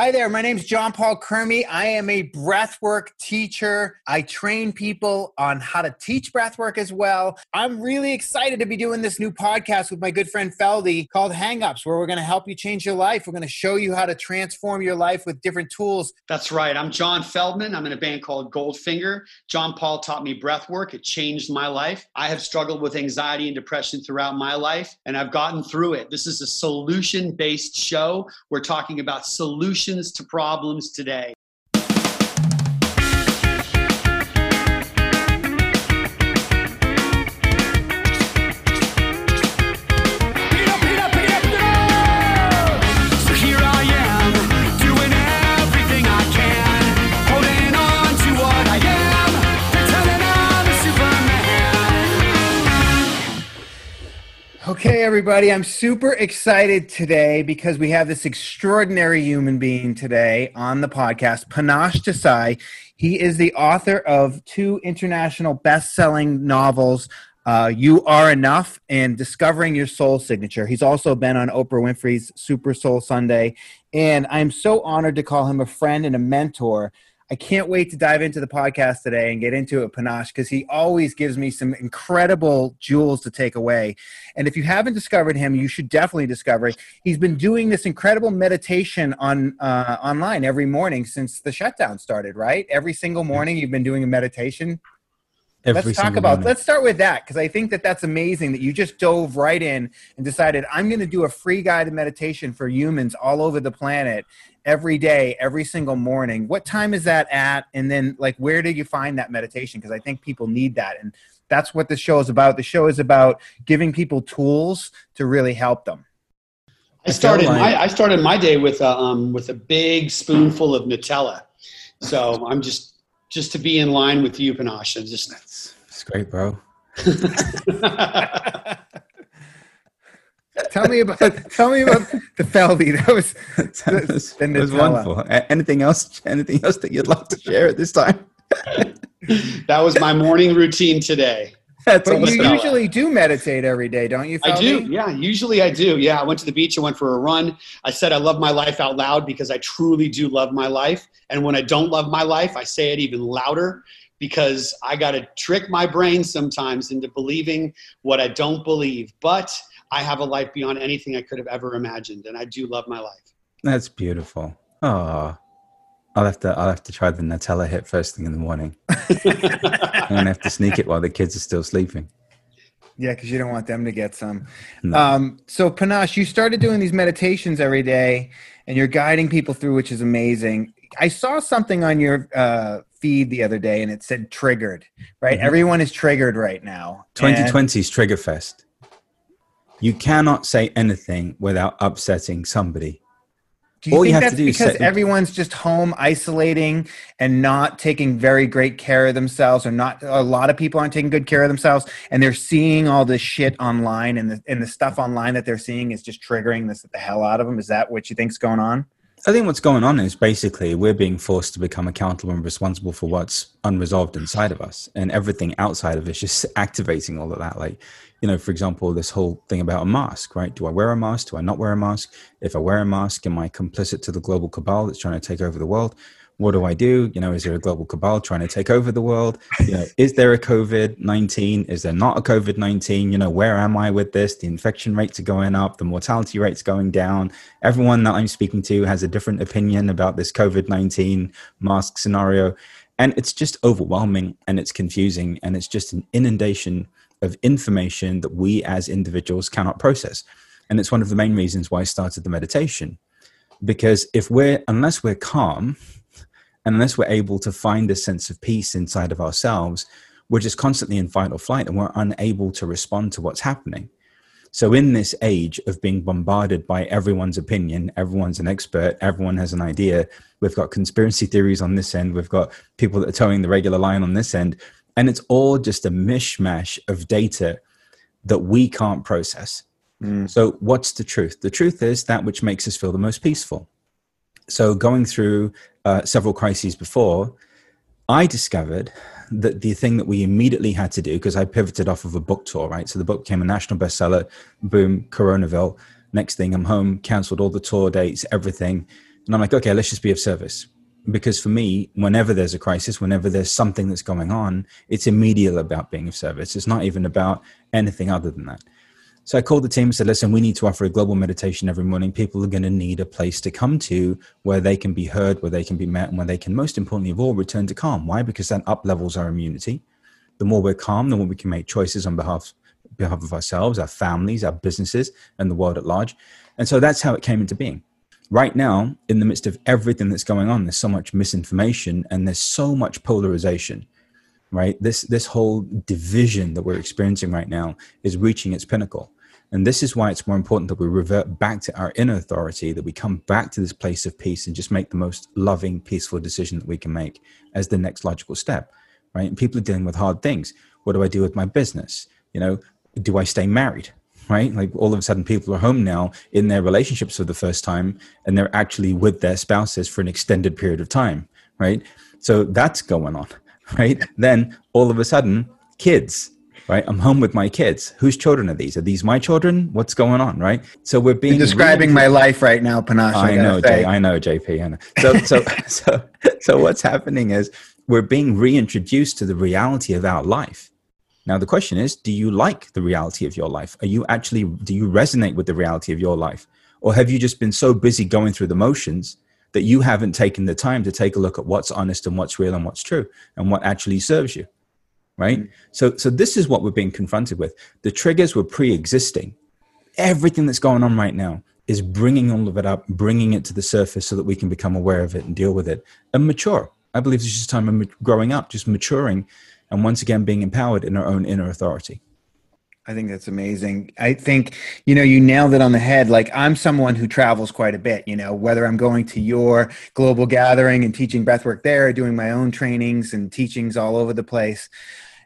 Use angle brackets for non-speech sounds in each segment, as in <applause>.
Hi there, my name is John Paul Crimi. I am a breathwork teacher. I train people on how to teach breathwork as well. I'm really excited to be doing this new podcast with my good friend Feldy called Hangups, where we're going to help you change your life. We're going to show you how to transform your life with different tools. That's right. I'm John Feldmann. I'm in a band called Goldfinger. John Paul taught me breathwork. It changed my life. I have struggled with anxiety and depression throughout my life, and I've gotten through it. This is a solution based show. We're talking about solutions to problems today. Okay, everybody, I'm super excited today because we have this extraordinary human being today on the podcast, Panache Desai. He is the author of two international best selling novels. Uh, you Are Enough and Discovering Your Soul Signature. He's also been on Oprah Winfrey's Super Soul Sunday. And I'm so honored to call him a friend and a mentor. I can't wait to dive into the podcast today and get into it, Panache, because he always gives me some incredible jewels to take away. And if you haven't discovered him, you should definitely discover it. He's been doing this incredible meditation on uh, online every morning since the shutdown started. Right, every single morning you've been doing a meditation. Every let's talk about. morning. Let's start with that because I think that that's amazing that you just dove right in and decided I'm going to do a free guided meditation for humans all over the planet every day, every single morning. What time is that at? And then, like, where did you find that meditation? Because I think people need that, and that's what the show is about. The show is about giving people tools to really help them. I started my I started my day with a um, with a big spoonful of Nutella. So I'm just just to be in line with you, Panache. I'm just It's great, bro. <laughs> Tell me about. tell me about the Feldy. That was. that was, that was wonderful. Anything else? Anything else that you'd like to share at this time? that was my morning routine today. That's But you awesome. usually do meditate every day, don't you? I do. Yeah, usually I do. Yeah, I went to the beach. I went for a run. I said I love my life out loud because I truly do love my life. And when I don't love my life, I say it even louder because I got to trick my brain sometimes into believing what I don't believe. But I have a life beyond anything I could have ever imagined, and I do love my life. That's beautiful. Oh, I'll have to. I'll have to try the Nutella hit first thing in the morning. <laughs> I'm gonna have to sneak it while the kids are still sleeping. Yeah, because you don't want them to get some. No. Um, so, Panache, you started doing these meditations every day, and you're guiding people through, which is amazing. I saw something on your uh, feed the other day, and it said "triggered." Right, Mhm. everyone is triggered right now. And- 2020's Trigger Fest. You cannot say anything without upsetting somebody. Do you all you think to that's because everyone's just home isolating and not taking very great care of themselves, or not? A lot of people aren't taking good care of themselves, and they're seeing all this shit online, and the and the stuff online that they're seeing is just triggering this the hell out of them. Is that what you think's going on? I think what's going on is basically we're being forced to become accountable and responsible for what's unresolved inside of us, and everything outside of us just activating all of that. Like, you know, for example, this whole thing about a mask, right? Do I wear a mask? Do I not wear a mask? If I wear a mask, am I complicit to the global cabal that's trying to take over the world? What do I do? You know, is there a global cabal trying to take over the world? You know, is there a COVID 19? Is there not a COVID 19? You know, where am I with this? The infection rates are going up, the mortality rates going down. Everyone that I'm speaking to has a different opinion about this COVID 19 mask scenario. And it's just overwhelming and it's confusing and it's just an inundation of information that we as individuals cannot process. And it's one of the main reasons why I started the meditation. Because if we're, unless we're calm, unless we're able to find a sense of peace inside of ourselves, we're just constantly in fight or flight and we're unable to respond to what's happening. So, in this age of being bombarded by everyone's opinion, everyone's an expert, everyone has an idea, we've got conspiracy theories on this end, we've got people that are towing the regular line on this end, and it's all just a mishmash of data that we can't process. So, what's the truth? The truth is that which makes us feel the most peaceful. So, going through uh, several crises before, I discovered that the thing that we immediately had to do, because I pivoted off of a book tour, right? So the book became a national bestseller, boom, Coronaville. Next thing, I'm home, canceled all the tour dates, everything. And I'm like, okay, let's just be of service. Because for me, whenever there's a crisis, whenever there's something that's going on, it's immediate about being of service. It's not even about anything other than that. So I called the team and said, listen, we need to offer a global meditation every morning. People are going to need a place to come to where they can be heard, where they can be met, and where they can, most importantly of all, return to calm. Why? Because that up levels our immunity. The more we're calm, the more we can make choices on behalf, behalf of ourselves, our families, our businesses, and the world at large. And so that's how it came into being. Right now, in the midst of everything that's going on, there's so much misinformation and there's so much polarization right this this whole division that we're experiencing right now is reaching its pinnacle and this is why it's more important that we revert back to our inner authority, that we come back to this place of peace and just make the most loving, peaceful decision that we can make as the next logical step, right? And people are dealing with hard things. What do I do with my business? You know, do I stay married? Right? Like all of a sudden, people are home now in their relationships for the first time and they're actually with their spouses for an extended period of time, right? So that's going on, <laughs> right? Then all of a sudden, kids, right? I'm home with my kids. Whose children are these? Are these my children? What's going on, right? So we're being You're describing my life right now, Panache. I, gotta know. Jay. I know, JP. I know. So, so, <laughs> so, so, what's happening is we're being reintroduced to the reality of our life. Now, the question is, do you like the reality of your life? Are you actually, do you resonate with the reality of your life? Or have you just been so busy going through the motions that you haven't taken the time to take a look at what's honest and what's real and what's true and what actually serves you? Right. Mm. So, so this is what we're being confronted with. The triggers were pre existing. Everything that's going on right now is bringing all of it up, bringing it to the surface so that we can become aware of it and deal with it and mature. I believe it's just time of growing up, just maturing, and once again being empowered in our own inner authority. I think that's amazing. I think, you know, you nailed it on the head. Like, I'm someone who travels quite a bit, you know, whether I'm going to your global gathering and teaching breathwork there, doing my own trainings and teachings all over the place.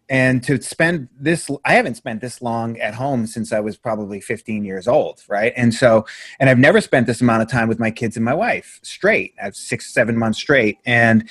And to spend this, I haven't spent this long at home since I was probably 15 years old, right? And so, and I've never spent this amount of time with my kids and my wife straight. I have six, seven months straight. And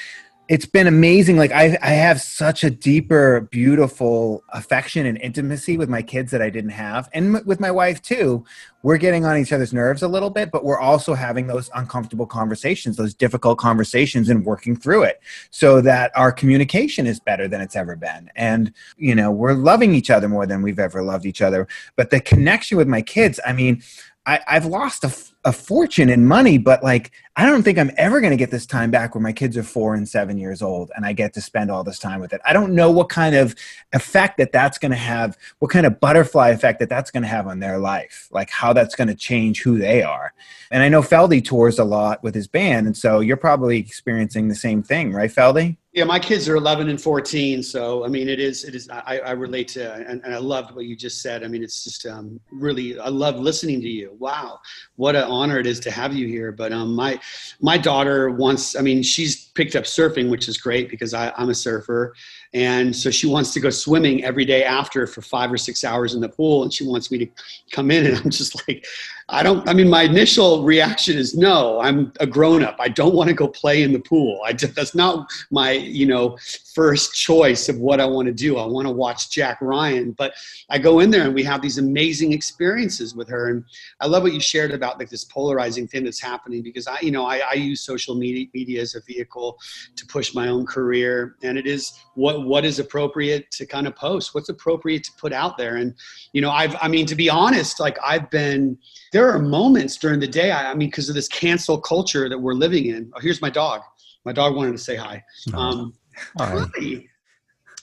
it's been amazing. Like I, I have such a deeper, beautiful affection and intimacy with my kids that I didn't have, and m- with my wife too. We're getting on each other's nerves a little bit, but we're also having those uncomfortable conversations, those difficult conversations, and working through it so that our communication is better than it's ever been. And you know, we're loving each other more than we've ever loved each other. But the connection with my kids, I mean, I, I've lost a, fortune in money, but like I don't think I'm ever going to get this time back where my kids are four and seven years old and I get to spend all this time with it. I don't know what kind of effect that that's going to have, what kind of butterfly effect that that's going to have on their life, like how that's going to change who they are. And I know Feldy tours a lot with his band, and so you're probably experiencing the same thing, right, Feldy? Yeah, my kids are 11 and 14, so I mean, it is, it is. I, I relate to, and, and I loved what you just said. I mean, it's just um, really, I love listening to you. Wow, what an honor it is to have you here. But um, my, my daughter wants. I mean, she's picked up surfing, which is great because I, I'm a surfer, and so she wants to go swimming every day after for five or six hours in the pool, and she wants me to come in, and I'm just like, I don't. I mean, my initial reaction is no. I'm a grown up. I don't want to go play in the pool. I just, that's not my you know first choice of what I want to do. I want to watch Jack Ryan, but I go in there and we have these amazing experiences with her. And I love what you shared about like this polarizing thing that's happening because I you know I, I use social media, media as a vehicle to push my own career, and it is what what is appropriate to kind of post, what's appropriate to put out there. And you know I've I mean to be honest, like I've been there are moments during the day. I, I mean because of this cancel culture that we're living in. Oh, here's my dog. My dog wanted to say hi. Um, Hi.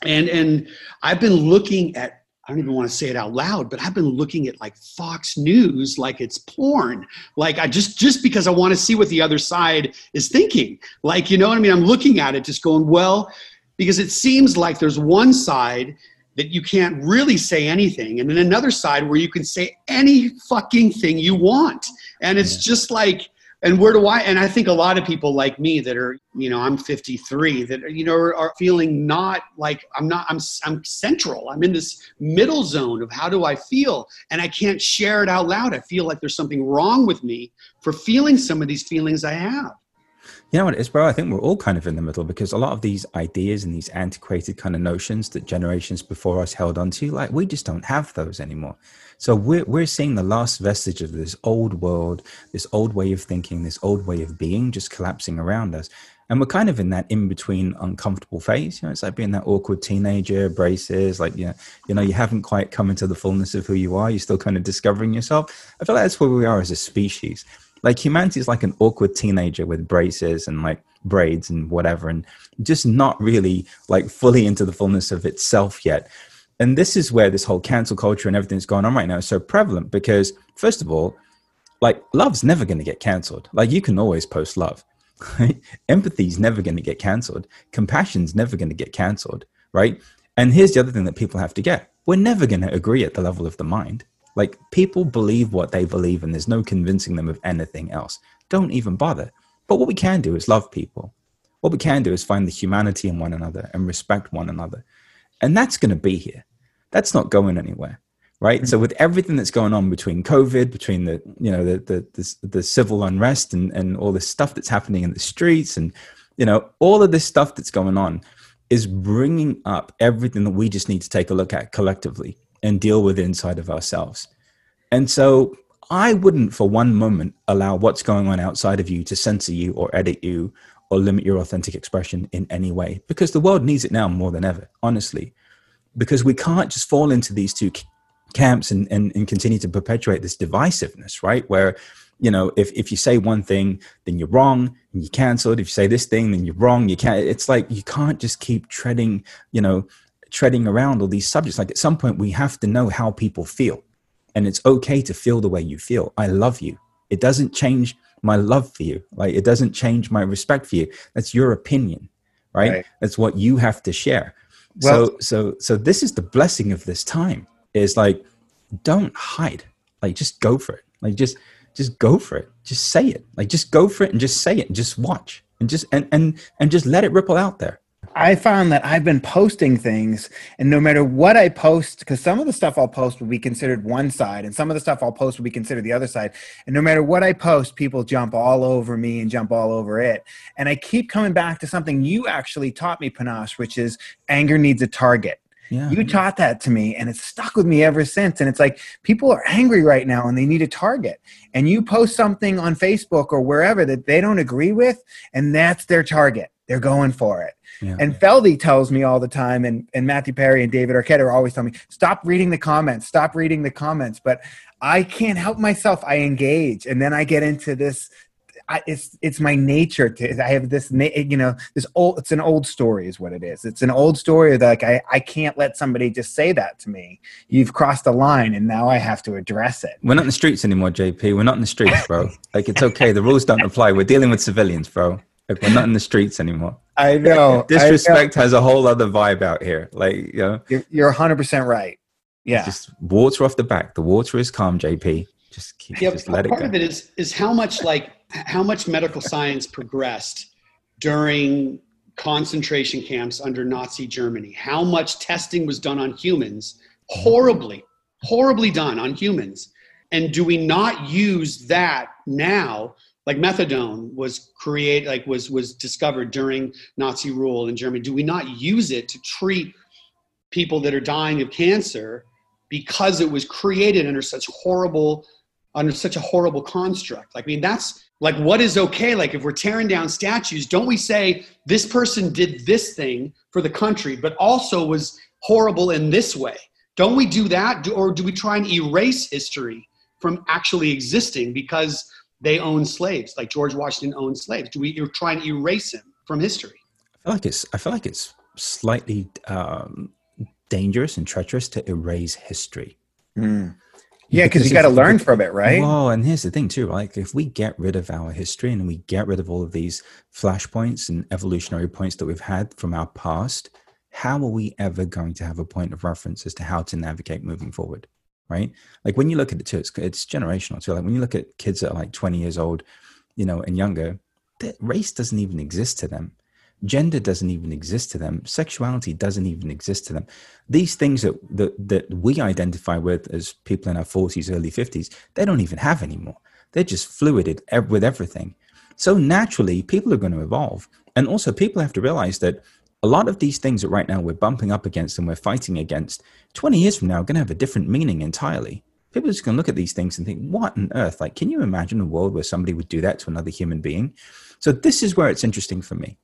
And and I've been looking at I don't even want to say it out loud, but I've been looking at like Fox News like it's porn. Like I just just because I want to see what the other side is thinking. Like you know what I mean? I'm looking at it just going, well, because it seems like there's one side that you can't really say anything and then another side where you can say any fucking thing you want and it's just like and where do i and i think a lot of people like me that are you know i'm 53 that you know are, feeling not like i'm not I'm, I'm central i'm in this middle zone of how do i feel and i can't share it out loud i feel like there's something wrong with me for feeling some of these feelings i have You know what it is, bro? I think we're all kind of in the middle because a lot of these ideas and these antiquated kind of notions that generations before us held onto, like we just don't have those anymore. So we're we're seeing the last vestige of this old world, this old way of thinking, this old way of being just collapsing around us. And we're kind of in that in between uncomfortable phase. You know, it's like being that awkward teenager, braces, like you know, you know, you haven't quite come into the fullness of who you are. You're still kind of discovering yourself. I feel like that's where we are as a species like humanity is like an awkward teenager with braces and like braids and whatever and just not really like fully into the fullness of itself yet and this is where this whole cancel culture and everything that's going on right now is so prevalent because first of all like love's never going to get canceled like you can always post love <laughs> empathy's never going to get canceled compassion's never going to get canceled right and here's the other thing that people have to get we're never going to agree at the level of the mind like people believe what they believe, and there's no convincing them of anything else. Don't even bother. But what we can do is love people. What we can do is find the humanity in one another and respect one another. And that's going to be here. That's not going anywhere. Right. So mm. with everything that's going on between COVID, between the, you know, the, the, the, the civil unrest and, and all this stuff that's happening in the streets and, you know, all of this stuff that's going on is bringing up everything that we just need to take a look at collectively and deal with inside of ourselves. And so I wouldn't for one moment allow what's going on outside of you to censor you or edit you or limit your authentic expression in any way because the world needs it now more than ever, honestly. Because we can't just fall into these two camps and, and, and continue to perpetuate this divisiveness, right? Where, you know, if, if you say one thing, then you're wrong and you're canceled. If you say this thing, then you're wrong. You can't, it's like you can't just keep treading, you know, treading around all these subjects. Like at some point, we have to know how people feel. And it's okay to feel the way you feel. I love you. It doesn't change my love for you. Like it doesn't change my respect for you. That's your opinion, right? Right. That's what you have to share. Well- so so so this is the blessing of this time is like don't hide. Like just go for it. Like just just go for it. Just say it. Like just go for it and just say it and just watch and just and and and just let it ripple out there. I found that I've been posting things, and no matter what I post, because some of the stuff I'll post will be considered one side, and some of the stuff I'll post will be considered the other side. And no matter what I post, people jump all over me and jump all over it. And I keep coming back to something you actually taught me, Panache, which is anger needs a target. Yeah. You taught that to me, and it's stuck with me ever since. And it's like people are angry right now and they need a target. And you post something on Facebook or wherever that they don't agree with, and that's their target. They're going for it. Yeah. And Feldy tells me all the time, and, and Matthew Perry and David Arquette are always telling me, stop reading the comments, stop reading the comments. But I can't help myself. I engage, and then I get into this. I, it's it's my nature to. I have this, you know, this old. It's an old story, is what it is. It's an old story that like I I can't let somebody just say that to me. You've crossed a line, and now I have to address it. We're not in the streets anymore, JP. We're not in the streets, bro. like it's okay. The rules don't apply. We're dealing with civilians, bro. Like we're not in the streets anymore. I know. I <laughs> know. Disrespect has a whole other vibe out here. Like, you know, You're, you're 100% right. Yeah. just water off the back. The water is calm, JP. Just keep, Yeah, just but let it part go. of it is is how much like how much medical science progressed during concentration camps under Nazi Germany. How much testing was done on humans? Horribly, horribly done on humans. And do we not use that now? Like methadone was created, like was was discovered during Nazi rule in Germany. Do we not use it to treat people that are dying of cancer because it was created under such horrible under such a horrible construct. Like, I mean, that's like what is okay. Like, if we're tearing down statues, don't we say this person did this thing for the country, but also was horrible in this way? Don't we do that? Or do we try and erase history from actually existing because they own slaves? Like George Washington owned slaves. Do we you're trying to erase him from history? I feel like it's. I feel like it's slightly um, dangerous and treacherous to erase history. Mm. Yeah, because you got to learn from it, right? Well, and here's the thing too, like if we get rid of our history and we get rid of all of these flashpoints and evolutionary points that we've had from our past, how are we ever going to have a point of reference as to how to navigate moving forward? Right? Like when you look at it too, it's, it's generational too. Like when you look at kids that are like 20 years old, you know, and younger, race doesn't even exist to them. Gender doesn't even exist to them. Sexuality doesn't even exist to them. These things that, that that we identify with as people in our 40s, early 50s, they don't even have anymore. They're just fluided with everything. So naturally, people are going to evolve. And also, people have to realize that a lot of these things that right now we're bumping up against and we're fighting against, 20 years from now, are going to have a different meaning entirely. People are just going to look at these things and think, what on earth? Like, can you imagine a world where somebody would do that to another human being? So, this is where it's interesting for me.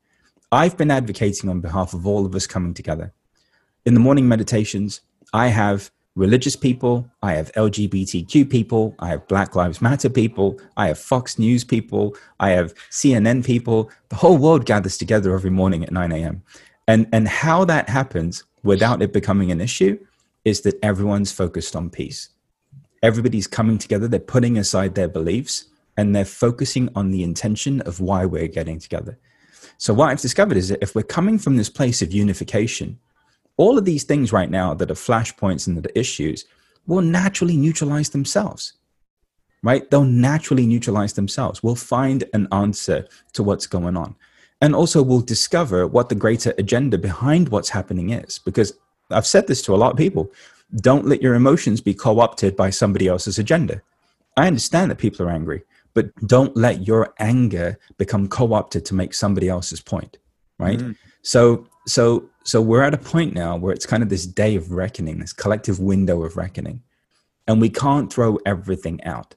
I've been advocating on behalf of all of us coming together. In the morning meditations, I have religious people, I have LGBTQ people, I have Black Lives Matter people, I have Fox News people, I have CNN people. The whole world gathers together every morning at 9 a.m. And, and how that happens without it becoming an issue is that everyone's focused on peace. Everybody's coming together, they're putting aside their beliefs, and they're focusing on the intention of why we're getting together. So, what I've discovered is that if we're coming from this place of unification, all of these things right now that are flashpoints and that are issues will naturally neutralize themselves, right? They'll naturally neutralize themselves. We'll find an answer to what's going on. And also, we'll discover what the greater agenda behind what's happening is. Because I've said this to a lot of people don't let your emotions be co opted by somebody else's agenda. I understand that people are angry, but don't let your anger become co-opted to make somebody else's point, right? Mm-hmm. So so so we're at a point now where it's kind of this day of reckoning, this collective window of reckoning. And we can't throw everything out.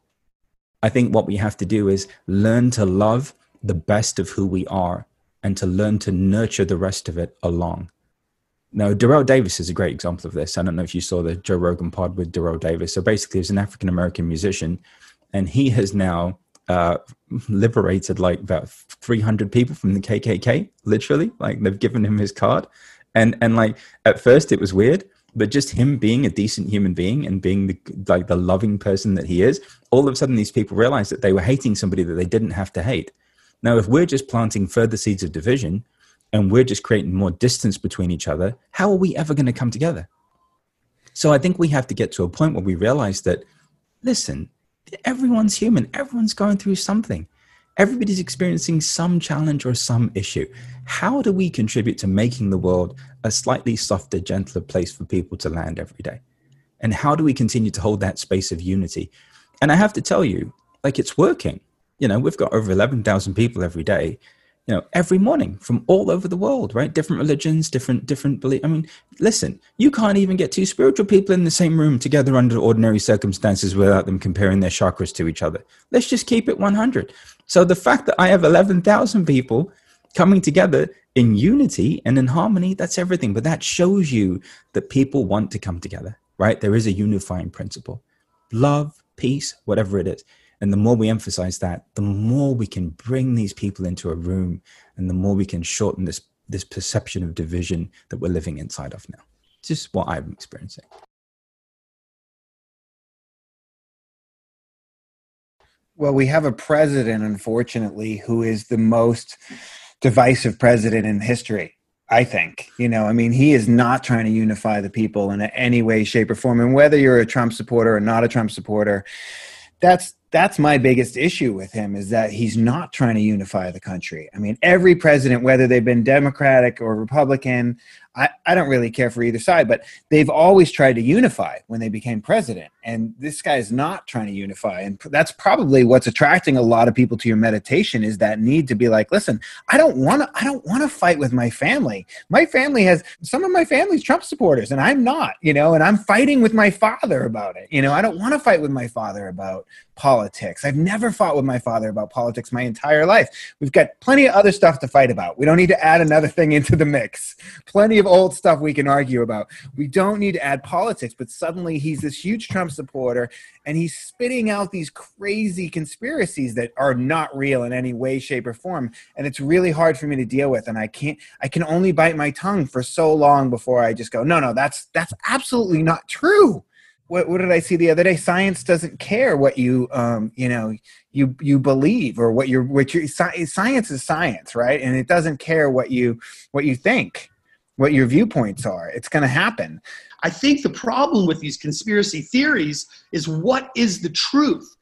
I think what we have to do is learn to love the best of who we are and to learn to nurture the rest of it along. Now, Daryl Davis is a great example of this. I don't know if you saw the Joe Rogan pod with Daryl Davis. So basically, he's an African American musician, and he has now uh, liberated like about 300 people from the KKK, literally. Like they've given him his card. And, and like at first it was weird, but just him being a decent human being and being the, like the loving person that he is, all of a sudden these people realized that they were hating somebody that they didn't have to hate. Now, if we're just planting further seeds of division and we're just creating more distance between each other, how are we ever going to come together? So I think we have to get to a point where we realize that, listen, everyone's human, everyone's going through something. Everybody's experiencing some challenge or some issue. How do we contribute to making the world a slightly softer, gentler place for people to land every day? And how do we continue to hold that space of unity? And I have to tell you, like it's working. You know, we've got over 11,000 people every day, you know, every morning from all over the world, right? Different religions, different, different belief. I mean, listen, you can't even get two spiritual people in the same room together under ordinary circumstances without them comparing their chakras to each other. Let's just keep it 100. So the fact that I have 11,000 people coming together in unity and in harmony, that's everything. But that shows you that people want to come together, right? There is a unifying principle love, peace, whatever it is. And the more we emphasize that, the more we can bring these people into a room and the more we can shorten this, this perception of division that we're living inside of now. Just what I'm experiencing. Well, we have a president, unfortunately, who is the most divisive president in history. I think, you know, I mean, he is not trying to unify the people in any way, shape, or form. And whether you're a Trump supporter or not a Trump supporter, that's that's my biggest issue with him is that he's not trying to unify the country. I mean, every president, whether they've been Democratic or Republican, I, I don't really care for either side, but they've always tried to unify when they became president. And this guy is not trying to unify. And that's probably what's attracting a lot of people to your meditation is that need to be like, listen, I don't want to, I don't want to fight with my family. My family has some of my family's Trump supporters and I'm not, you know, and I'm fighting with my father about it. You know, I don't want to fight with my father about politics. I've never fought with my father about politics my entire life. We've got plenty of other stuff to fight about. We don't need to add another thing into the mix. Plenty of old stuff we can argue about. We don't need to add politics, but suddenly he's this huge Trump supporter and he's spitting out these crazy conspiracies that are not real in any way shape or form and it's really hard for me to deal with and I can't I can only bite my tongue for so long before I just go no no that's that's absolutely not true what, what did I see the other day? Science doesn't care what you um, you know you you believe or what your what your science is science, right? And it doesn't care what you what you think, what your viewpoints are. It's going to happen. I think the problem with these conspiracy theories is what is the truth?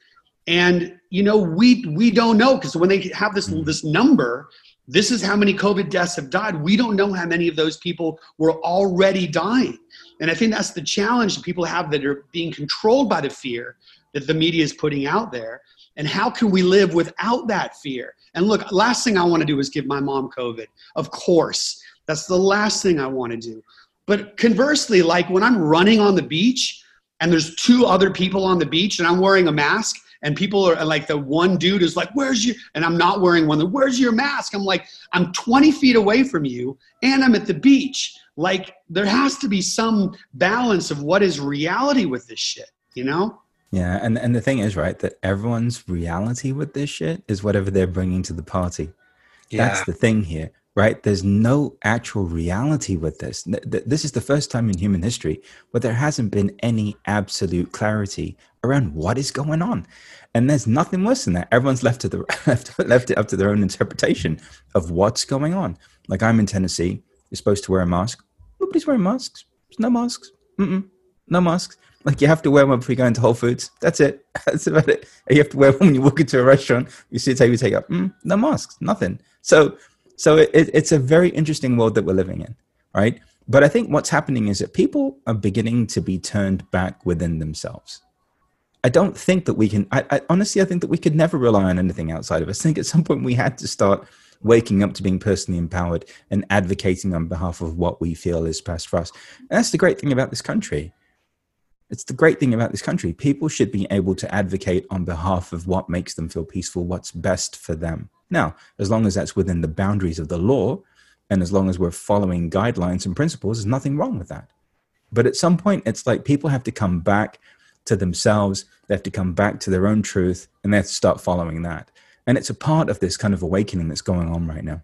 And you know, we we don't know because when they have this mm-hmm. this number, this is how many COVID deaths have died. We don't know how many of those people were already dying. And I think that's the challenge that people have that are being controlled by the fear that the media is putting out there. And how can we live without that fear? And look, last thing I want to do is give my mom COVID. Of course, that's the last thing I want to do. But conversely, like when I'm running on the beach and there's two other people on the beach and I'm wearing a mask and people are like the one dude is like where's your and i'm not wearing one where's your mask i'm like i'm 20 feet away from you and i'm at the beach like there has to be some balance of what is reality with this shit you know Yeah, and and the thing is, right, that everyone's reality with this shit is whatever they're bringing to the party. yeah. That's the thing here, right? There's no actual reality with this. Th- th- This is the first time in human history where there hasn't been any absolute clarity around what is going on, and there's nothing worse than that. Everyone's left to the <laughs> left, left it up to their own interpretation of what's going on. Like I'm in Tennessee, you're supposed to wear a mask. Nobody's wearing masks. There's no masks. Mm-mm, no masks. Like you have to wear one before you go into Whole Foods. That's it. <laughs> That's about it. You have to wear one when you walk into a restaurant. You see a table, you take up. Mm, no masks. Nothing. So, so it, it, it's a very interesting world that we're living in, right? But I think what's happening is that people are beginning to be turned back within themselves. I don't think that we can. I, I honestly, I think that we could never rely on anything outside of us. I think at some point we had to start waking up to being personally empowered and advocating on behalf of what we feel is best for us. And that's the great thing about this country. It's the great thing about this country. People should be able to advocate on behalf of what makes them feel peaceful, what's best for them. Now, as long as that's within the boundaries of the law, and as long as we're following guidelines and principles, there's nothing wrong with that. But at some point, it's like people have to come back to themselves, they have to come back to their own truth, and they have to start following that. And it's a part of this kind of awakening that's going on right now.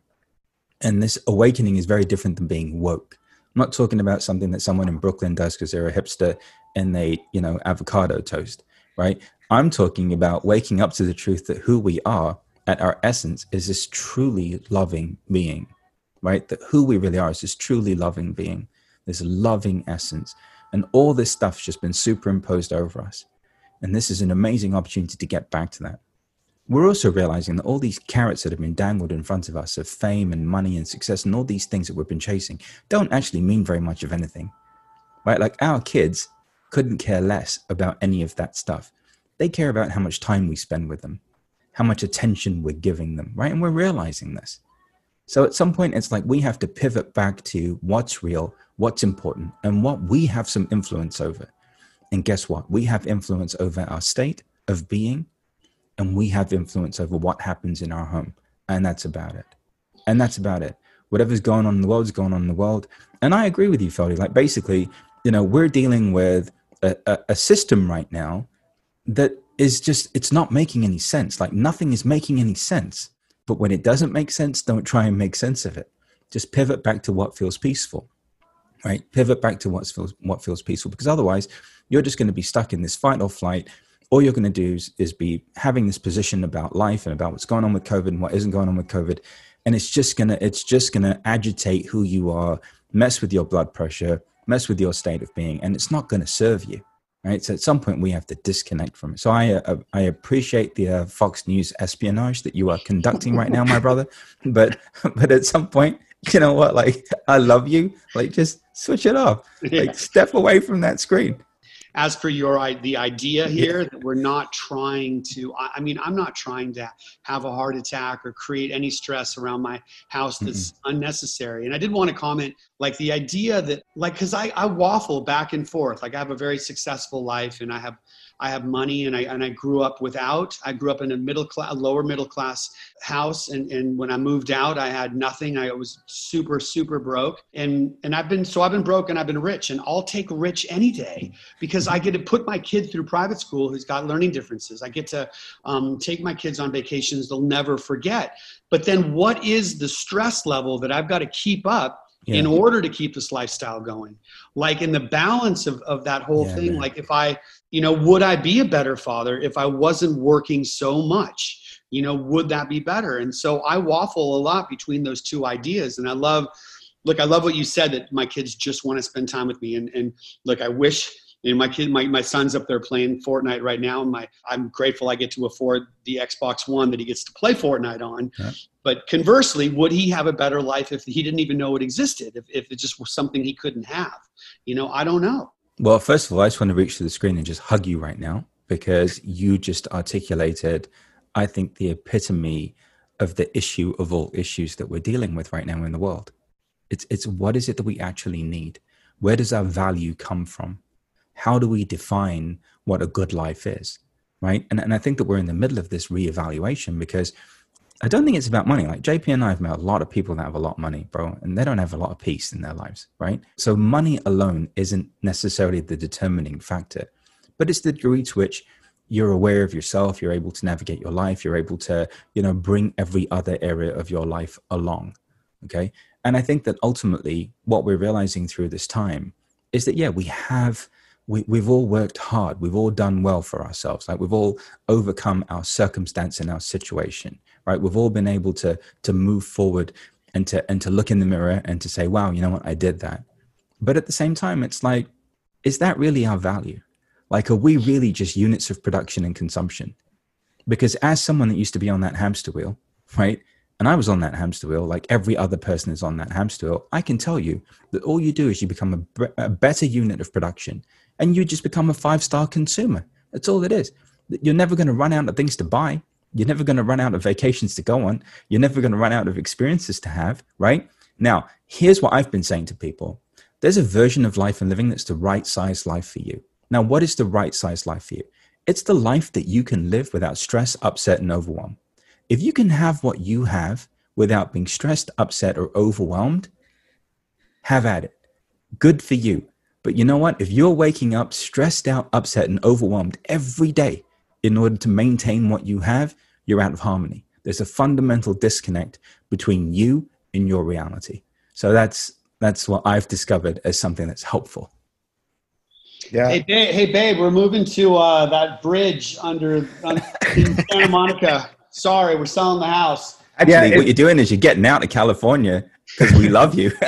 And this awakening is very different than being woke. I'm not talking about something that someone in Brooklyn does because they're a hipster and they, you know, avocado toast, right? I'm talking about waking up to the truth that who we are at our essence is this truly loving being, right? That who we really are is this truly loving being, this loving essence. And all this stuff's just been superimposed over us. And this is an amazing opportunity to get back to that. We're also realizing that all these carrots that have been dangled in front of us of fame and money and success and all these things that we've been chasing don't actually mean very much of anything, right? Like our kids couldn't care less about any of that stuff. They care about how much time we spend with them, how much attention we're giving them, right? And we're realizing this. So at some point, it's like we have to pivot back to what's real, what's important, and what we have some influence over. And guess what? We have influence over our state of being, and we have influence over what happens in our home. And that's about it. And that's about it. Whatever's going on in the world is going on in the world. And I agree with you, Feldy. Like basically, you know, we're dealing with a, a, a system right now that is just it's not making any sense. Like nothing is making any sense. But when it doesn't make sense, don't try and make sense of it. Just pivot back to what feels peaceful. Right? Pivot back to what feels what feels peaceful because otherwise you're just going to be stuck in this fight or flight all you're going to do is, is be having this position about life and about what's going on with covid and what isn't going on with covid and it's just going to it's just going to agitate who you are mess with your blood pressure mess with your state of being and it's not going to serve you right? So at some point we have to disconnect from it. So i uh, i appreciate the uh, fox news espionage that you are conducting right now my <laughs> brother but <laughs> but at some point you know what like i love you like just switch it off. Yeah. like step away from that screen as for your the idea here that we're not trying to I, mean i'm not trying to have a heart attack or create any stress around my house that's mm-hmm. unnecessary. And i did want to comment like the idea that like because I, I waffle back and forth. Like i have a very successful life and i have i have money and i and i grew up without i grew up in a middle class lower middle class house and and when i moved out i had nothing i was super super broke and and i've been so i've been broke and i've been rich and i'll take rich any day because I get to put my kid through private school who's got learning differences. I get to um, take my kids on vacations they'll never forget. But then, what is the stress level that I've got to keep up in order to keep this lifestyle going. Like in the balance of, of that whole Yeah, thing man. like if i you know would i be a better father if i wasn't working so much? You know would that be better? And so i waffle a lot between those two ideas and i love look i love what you said that my kids just want to spend time with me and and look i wish you know, my kid, my, my son's up there playing Fortnite right now. And my, I'm grateful I get to afford the Xbox One that he gets to play Fortnite on. Yeah. But conversely, would he have a better life if he didn't even know it existed? If, if it just was something he couldn't have? You know, I don't know. Well, first of all, I just want to reach to the screen and just hug you right now because you just articulated, I think, the epitome of the issue of all issues that we're dealing with right now in the world. It's, it's what is it that we actually need? Where does our value come from? How do we define what a good life is? Right. And, and I think that we're in the middle of this reevaluation because I don't think it's about money. Like JP and I have met a lot of people that have a lot of money, bro, and they don't have a lot of peace in their lives, right? So money alone isn't necessarily the determining factor, but it's the degree to which you're aware of yourself, you're able to navigate your life, you're able to, you know, bring every other area of your life along. Okay. And I think that ultimately what we're realizing through this time is that, yeah, we have we, we've all worked hard. We've all done well for ourselves. Like we've all overcome our circumstance and our situation, right? We've all been able to to move forward and to and to look in the mirror and to say, "Wow, you know what? I did that." But at the same time, it's like, is that really our value? Like, are we really just units of production and consumption? Because as someone that used to be on that hamster wheel, right? And I was on that hamster wheel, like every other person is on that hamster wheel. I can tell you that all you do is you become a, a better unit of production and you just become a five star consumer. That's all it is. You're never going to run out of things to buy. You're never going to run out of vacations to go on. You're never going to run out of experiences to have, right? Now, here's what I've been saying to people there's a version of life and living that's the right size life for you. Now, what is the right size life for you? It's the life that you can live without stress, upset, and overwhelm. If you can have what you have without being stressed, upset, or overwhelmed, have at it. Good for you. But you know what? If you're waking up stressed out, upset, and overwhelmed every day in order to maintain what you have, you're out of harmony. There's a fundamental disconnect between you and your reality. So that's that's what I've discovered as something that's helpful. Yeah. Hey, babe, hey, babe, we're moving to uh, that bridge under, under in <laughs> Santa Monica. Sorry, we're selling the house. Actually, Yeah, what you're doing is you're getting out of California because we love you. <laughs>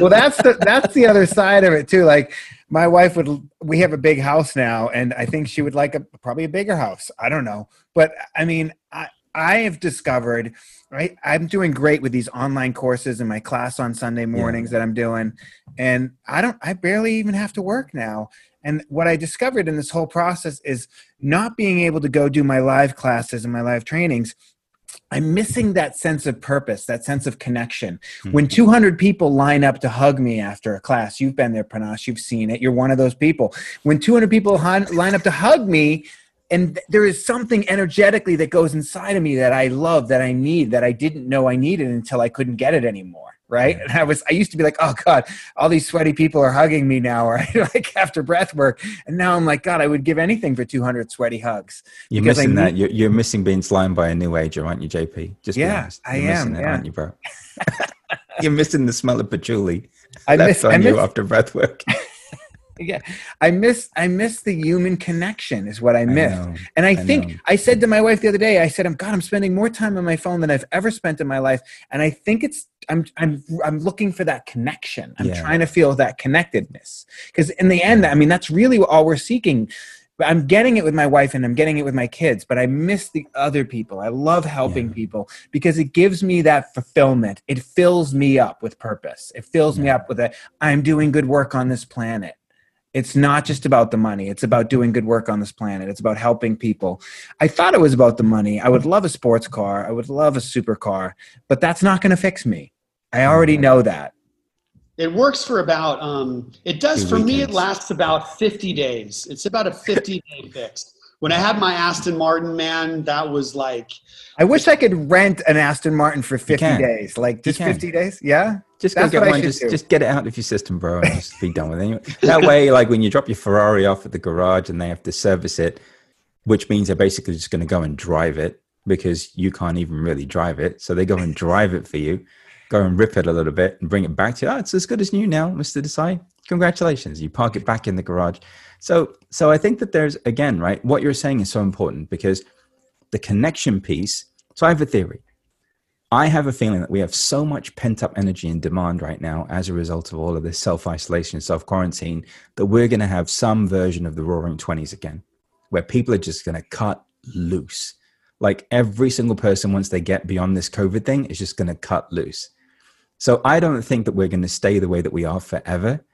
well that's the that's the other side of it too. Like my wife would we have a big house now and i think she would like a probably a bigger house. I don't know. But i mean i i have discovered right i'm doing great with these online courses and my class on sunday mornings that i'm doing. And i don't i barely even have to work now and what i discovered in this whole process is not being able to go do my live classes and my live trainings I'm missing that sense of purpose, that sense of connection. Hmm. When 200 people line up to hug me after a class, you've been there, Panache, you've seen it, you're one of those people. When 200 people line up to hug me, and th- there is something energetically that goes inside of me that I love, that I need, that I didn't know I needed until I couldn't get it anymore. Right. And I was, I used to be like, oh God, all these sweaty people are hugging me now, <laughs> or like after breath work. And now I'm like, God, I would give anything for 200 sweaty hugs. You're missing that. You're, you're missing being slimed by a new ager, aren't you, JP? Just Yeah. I You're am, missing it, yeah. aren't you, bro? <laughs> you're missing the smell of patchouli <laughs> I left miss, on I you after breath work. Yeah i miss i miss the human connection is what i miss and i, I think know. i said to my wife the other day i said i'm god i'm spending more time on my phone than i've ever spent in my life and i think it's i'm i'm i'm looking for that connection i'm Yeah. trying to feel that connectedness because in the end i mean that's really all we're seeking But I'm getting it with my wife and I'm getting it with my kids, but I miss the other people. I love helping Yeah. people because it gives me that fulfillment. It fills me up with purpose. It fills me up with a I'm doing good work on this planet. It's not just about the money. It's about doing good work on this planet. It's about helping people. I thought it was about the money. I would love a sports car. I would love a supercar, but that's not going to fix me. I already know that. It works for about, um, it does Two for me, it lasts about 50 days. It's about a 50 day fix. When I had my Aston Martin, man, that was like, I wish I could rent an Aston Martin for 50 days. Like just 50 days? Yeah. Just go get one. Just, do. just get it out of your system, bro, and just be done with it. That way, like when you drop your Ferrari off at the garage and they have to service it, which means they're basically just going to go and drive it because you can't even really drive it. So they go and drive it for you. go and rip it a little bit and bring it back to you. Oh, it's as good as new now, Mr. Desai. Congratulations. You park it back in the garage. So so I think that there's again, right, what you're saying is so important because the connection piece. So I have a theory. I have a feeling that we have so much pent up energy and demand right now as a result of all of this self isolation, self quarantine, that we're going to have some version of the roaring 20s again, where people are just going to cut loose. Like every single person, once they get beyond this COVID thing, is just going to cut loose. So I don't think that we're going to stay the way that we are forever.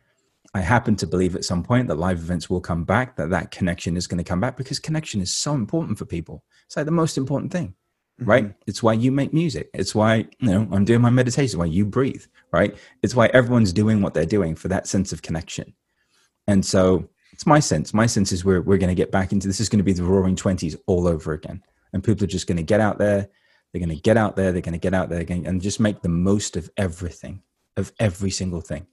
I happen to believe at some point that live events will come back, that that connection is going to come back because connection is so important for people. It's like the most important thing right? Mm-hmm. It's why you make music. It's why, you know, I'm doing my meditation, why you breathe, right? It's why everyone's doing what they're doing for that sense of connection. And so it's my sense. My sense is we're, we're going to get back into this is going to be the roaring 20s all over again. And people are just going to get out there. They're going to get out there. They're going to get out there again and just make the most of everything, of every single thing.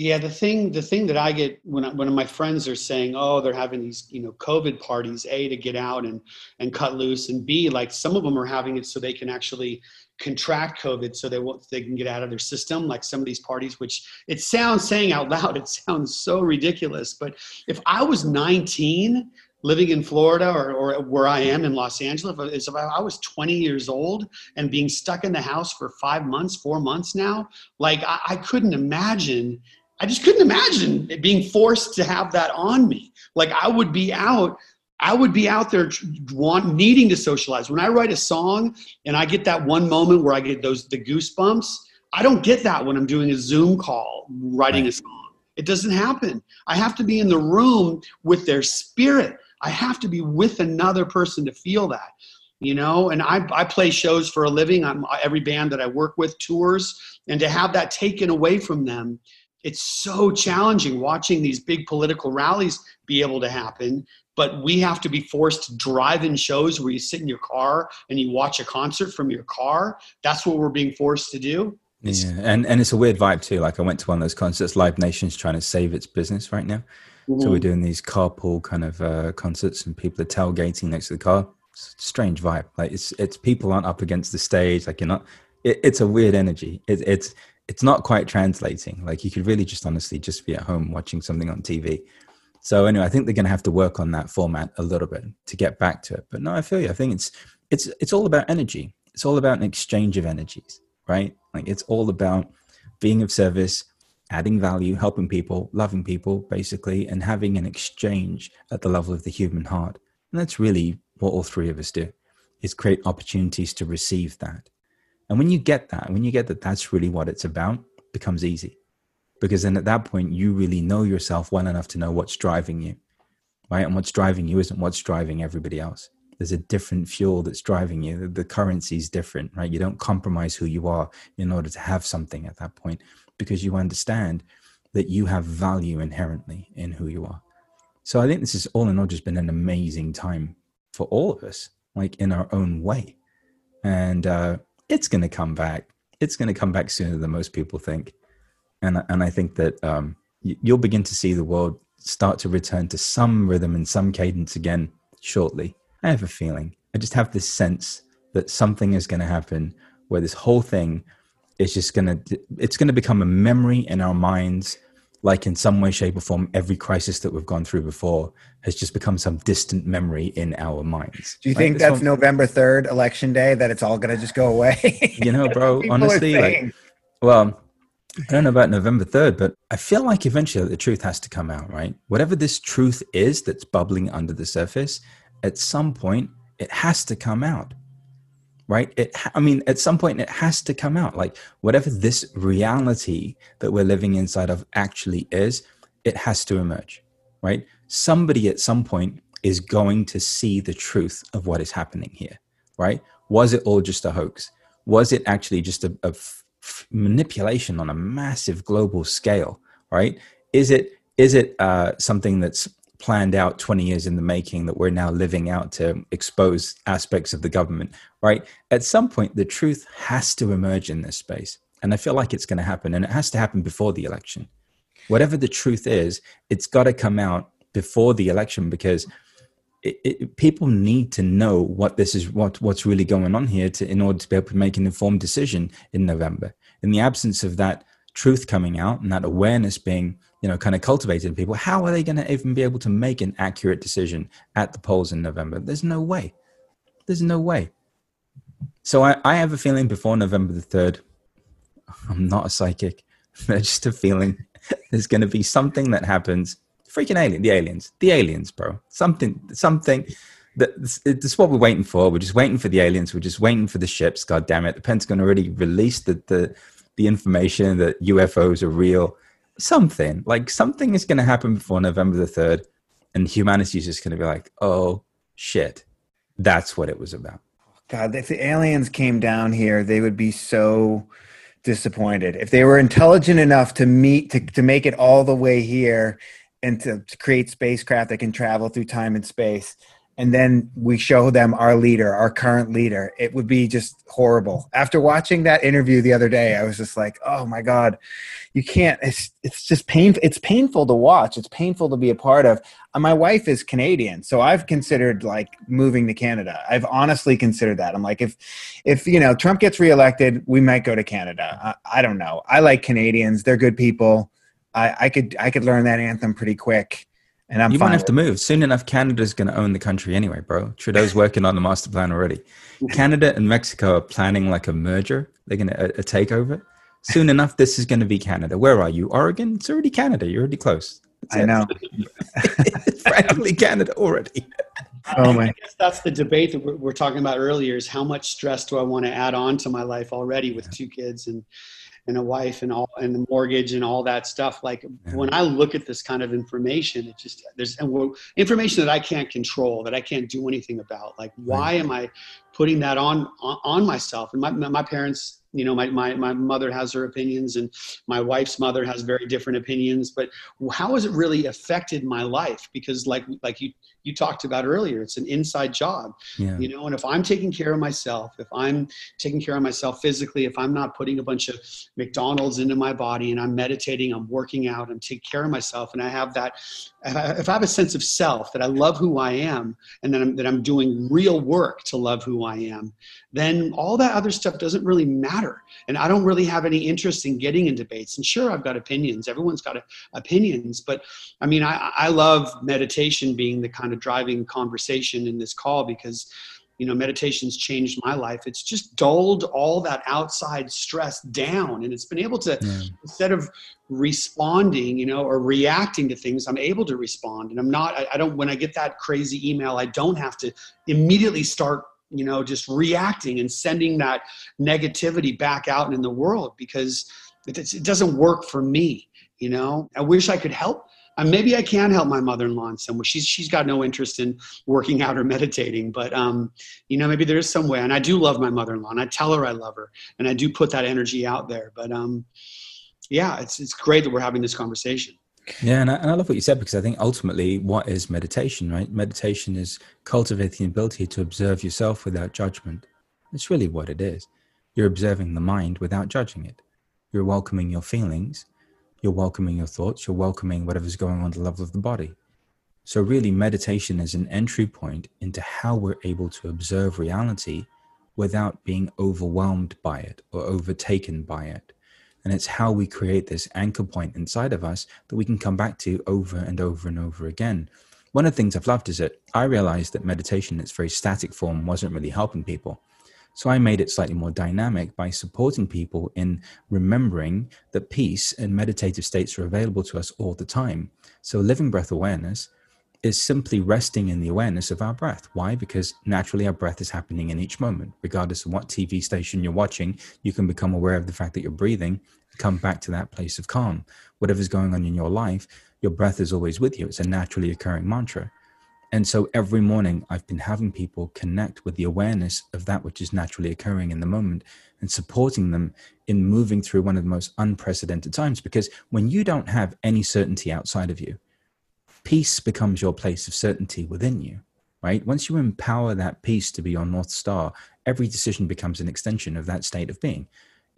Yeah, the thing the thing that I get when I, when my friends are saying, "Oh, they're having these you know COVID parties," a to get out and and cut loose, and b like some of them are having it so they can actually contract COVID, so they won't they can get out of their system. Like some of these parties, which it sounds saying out loud, it sounds so ridiculous. But if I was 19 living in Florida or, or where I am in Los Angeles, if I was 20 years old and being stuck in the house for five months, four months now, like I, I couldn't imagine I just couldn't imagine being forced to have that on me. Like I would be out, I would be out there want, needing to socialize. When I write a song and I get that one moment where I get those the goosebumps, I don't get that when I'm doing a Zoom call writing a song. It doesn't happen. I have to be in the room with their spirit. I have to be with another person to feel that you know and I, I play shows for a living i'm every band that i work with tours and to have that taken away from them it's so challenging watching these big political rallies be able to happen but we have to be forced to drive in shows where you sit in your car and you watch a concert from your car. That's what we're being forced to do. It's, yeah and and it's a weird vibe too. Like i went to one of those concerts live nation's trying to save its business right now. Mm-hmm. so we're doing these carpool kind of uh, concerts and people are tailgating next to the car. Strange vibe. Like it's it's people aren't up against the stage. Like you're not it, it's a weird energy. It, it's it's not quite translating. Like you could really just honestly just be at home watching something on TV. So anyway, I think they're going to have to work on that format a little bit to get back to it. But no, I feel you. I think it's it's it's all about energy. It's all about an exchange of energies, right? Like it's all about being of service, adding value, helping people, loving people, basically, and having an exchange at the level of the human heart. And that's really what all three of us do: is create opportunities to receive that. And when you get that, when you get that that's really what it's about, becomes easy. Because then at that point, you really know yourself well enough to know what's driving you, right? And what's driving you isn't what's driving everybody else. There's a different fuel that's driving you. The, currency is different, right? You don't compromise who you are in order to have something at that point because you understand that you have value inherently in who you are. So I think this has all in all just been an amazing time for all of us, like in our own way. And uh, it's going to come back. It's going to come back sooner than most people think, and and I think that um, you'll begin to see the world start to return to some rhythm and some cadence again shortly. I have a feeling. I just have this sense that something is going to happen where this whole thing is just going to it's going to become a memory in our minds like in some way, shape, or form, every crisis that we've gone through before has just become some distant memory in our minds. Do you like think that's one, November 3rd, election day, that it's all going to just go away? <laughs> you know, bro, <laughs> honestly, like, well, I don't know about November 3rd, but I feel like eventually the truth has to come out, right? Whatever this truth is that's bubbling under the surface, at some point, it has to come out right? It i mean at some point it has to come out. Like whatever this reality that we're living inside of actually is it has to emerge right? Somebody at some point is going to see the truth of what is happening here right? Was it all just a hoax? Was it actually just a, a f- manipulation on a massive global scale right? Is it is it uh, something that's planned out 20 years in the making that we're now living out to expose aspects of the government, right? At some point, the truth has to emerge in this space. And I feel like it's going to happen. And it has to happen before the election. Whatever the truth is, it's got to come out before the election because it, it, people need to know what this is, what what's really going on here, to in order to be able to make an informed decision in November. In the absence of that truth coming out and that awareness being, you know, kind of cultivated in people, how are they going to even be able to make an accurate decision at the polls in November? There's no way. There's no way. So I, I have a feeling before November the third. I'm not a psychic. <laughs> There's just a feeling <laughs> there's going to be something that happens. Freaking alien, the aliens, the aliens, bro. Something, something. That, this, is what we're waiting for. We're just waiting for the aliens. We're just waiting for the ships. God damn it! The Pentagon already released the the, the information that UFOs are real. Something like something is going to happen before November the third, and humanity is just going to be like, "Oh shit, that's what it was about." God, if the aliens came down here, they would be so disappointed. If they were intelligent enough to meet to, to make it all the way here and to, to create spacecraft that can travel through time and space, and then we show them our leader, our current leader, it would be just horrible. After watching that interview the other day, I was just like, oh my God, you can't, it's, it's just painful. It's painful to watch. It's painful to be a part of. Uh, my wife is Canadian, so I've considered like moving to Canada. I've honestly considered that. I'm like, if, if, you know, Trump gets reelected, we might go to Canada. I, I don't know. I like Canadians. They're good people. I, I could, I could learn that anthem pretty quick and I'm you fine won't have to move. Soon enough, Canada's going to own the country anyway, bro. Trudeau's working on the master plan already. Canada and Mexico are planning like a merger. They're going to a, a takeover. Soon enough, this is going to be Canada. Where are you? Oregon? It's already Canada. You're already close. That's I it. know. <laughs> it's practically Canada already. Oh I my. guess that's the debate that we're, we're talking about earlier is how much stress do I want to add on to my life already with two kids and and a wife and all and the mortgage and all that stuff like Yeah. when i look at this kind of information it just there's and information that i can't control that i can't do anything about. Like why am i putting that on on, on myself? And my, my parents you know my, my my mother has her opinions and my wife's mother has very different opinions but how has it really affected my life because like like you you talked about earlier it's an inside job Yeah. you know and if i'm taking care of myself if i'm taking care of myself physically if i'm not putting a bunch of mcdonald's into my body and i'm meditating i'm working out i'm taking care of myself and i have that if I, if I have a sense of self that i love who i am and that I'm, that I'm doing real work to love who i am then all that other stuff doesn't really matter and i don't really have any interest in getting in debates. And sure i've got opinions. Everyone's got a, opinions. But i mean I, I love meditation being the kind of driving conversation in this call because you know meditation's changed my life. It's just dulled all that outside stress down. And it's been able to Yeah. instead of responding you know or reacting to things i'm able to respond. And i'm not I, I don't when i get that crazy email i don't have to immediately start you know just reacting and sending that negativity back out in the world because it, doesn't work for me you know i wish i could help uh, maybe I can help my mother-in-law in some way. She's she's got no interest in working out or meditating, but um, you know, maybe there is some way. And I do love my mother-in-law, and I tell her I love her, and I do put that energy out there. But um, yeah, it's it's great that we're having this conversation. Yeah, and I, and I love what you said because I think ultimately, what is meditation, right? Meditation is cultivating the ability to observe yourself without judgment. It's really what it is. You're observing the mind without judging it. You're welcoming your feelings, you're welcoming your thoughts, you're welcoming whatever's going on at the level of the body. So, really, meditation is an entry point into how we're able to observe reality without being overwhelmed by it or overtaken by it. And it's how we create this anchor point inside of us that we can come back to over and over and over again. One of the things I've loved is that I realized that meditation in its very static form wasn't really helping people. So I made it slightly more dynamic by supporting people in remembering that peace and meditative states are available to us all the time. So living breath awareness is simply resting in the awareness of our breath. Why? Because naturally our breath is happening in each moment. Regardless of what TV station you're watching, you can become aware of the fact that you're breathing come back to that place of calm. Whatever's going on in your life, your breath is always with you. It's a naturally occurring mantra. And so every morning I've been having people connect with the awareness of that which is naturally occurring in the moment and supporting them in moving through one of the most unprecedented times. Because when you don't have any certainty outside of you, peace becomes your place of certainty within you, right? Once you empower that peace to be your North Star, every decision becomes an extension of that state of being.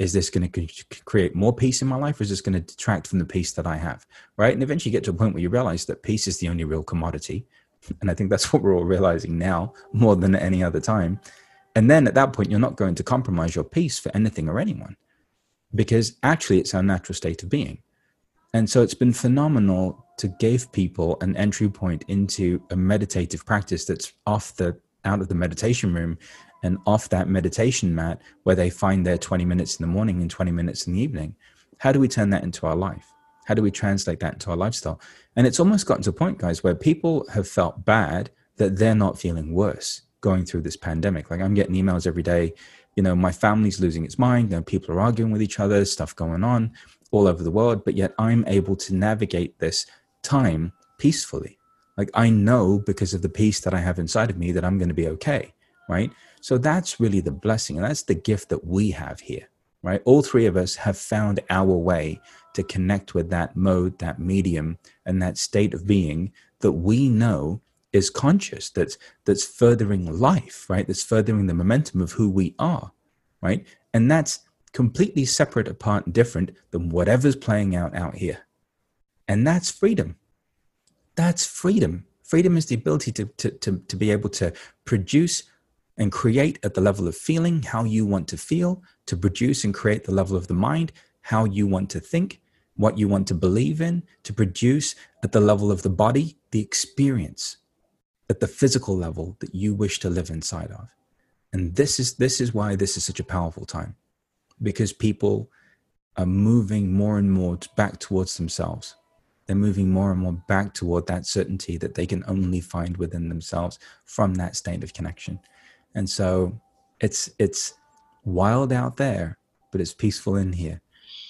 Is this going to create more peace in my life or is this going to detract from the peace that I have, right? And eventually you get to a point where you realize that peace is the only real commodity And I think that's <laughs> what we're all realizing now more than any other time. And then at that point, you're not going to compromise your peace for anything or anyone because actually it's our natural state of being. And so it's been phenomenal to give people an entry point into a meditative practice that's off the out of the meditation room and off that meditation mat where they find their 20 minutes in the morning and 20 minutes in the evening. How do we turn that into our life? How do we translate that into our lifestyle? And it's almost gotten to a point, guys, where people have felt bad that they're not feeling worse going through this pandemic. Like I'm getting emails every day, you know, my family's losing its mind, you know, people are arguing with each other, stuff going on all over the world, but yet I'm able to navigate this time peacefully. Like I know because of the peace that I have inside of me that I'm going to be okay, right? So that's really the blessing and that's the gift that we have here, right? All three of us have found our way to connect with that mode, that medium, and that state of being that we know is conscious, that's that's furthering life, right? That's furthering the momentum of who we are, right? And that's completely separate, apart, and different than whatever's playing out out here. And that's freedom. That's freedom. Freedom is the ability to, to, to, to be able to produce and create at the level of feeling how you want to feel, to produce and create the level of the mind how you want to think, what you want to believe in, to produce at the level of the body the experience at the physical level that you wish to live inside of. And this is this is why this is such a powerful time because people are moving more and more back towards themselves. They're moving more and more back toward that certainty that they can only find within themselves from that state of connection. And so it's it's wild out there, but it's peaceful in here.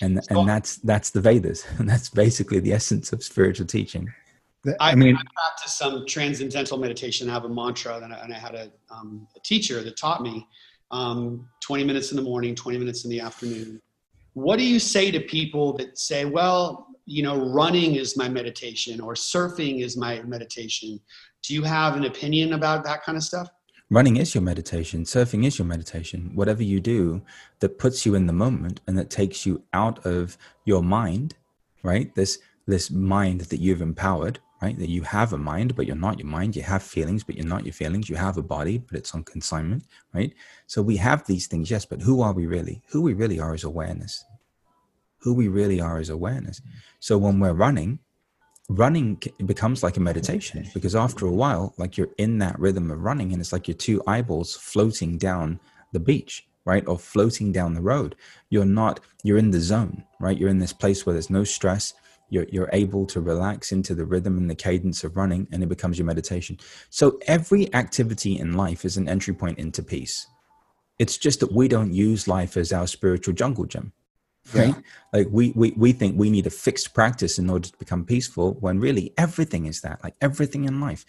And and that's that's the Vedas. And <laughs> that's basically the essence of spiritual teaching. I, I mean, I practice some transcendental meditation. I have a mantra, and I, and I had a, um, a, teacher that taught me um, 20 minutes in the morning, 20 minutes in the afternoon. What do you say to people that say, well, you know, running is my meditation or surfing is my meditation? Do you have an opinion about that kind of stuff? running is your meditation. Surfing is your meditation. Whatever you do that puts you in the moment and that takes you out of your mind right? This this mind that you've empowered right? That you have a mind but you're not your mind. You have feelings but you're not your feelings. You have a body but it's on consignment right? So we have these things yes but who are we really? Who we really are is awareness who we really are is awareness. Mm. So when we're running running becomes like a meditation. because after a while like you're in that rhythm of running and it's like your two eyeballs floating down the beach right? Or floating down the road. You're not you're in the zone right? You're in this place where there's no stress. You're, you're able to relax into the rhythm and the cadence of running and it becomes your meditation. So every activity in life is an entry point into peace. It's just that we don't use life as our spiritual jungle gym right? Like we, we we think we need a fixed practice in order to become peaceful when really everything is that like everything in life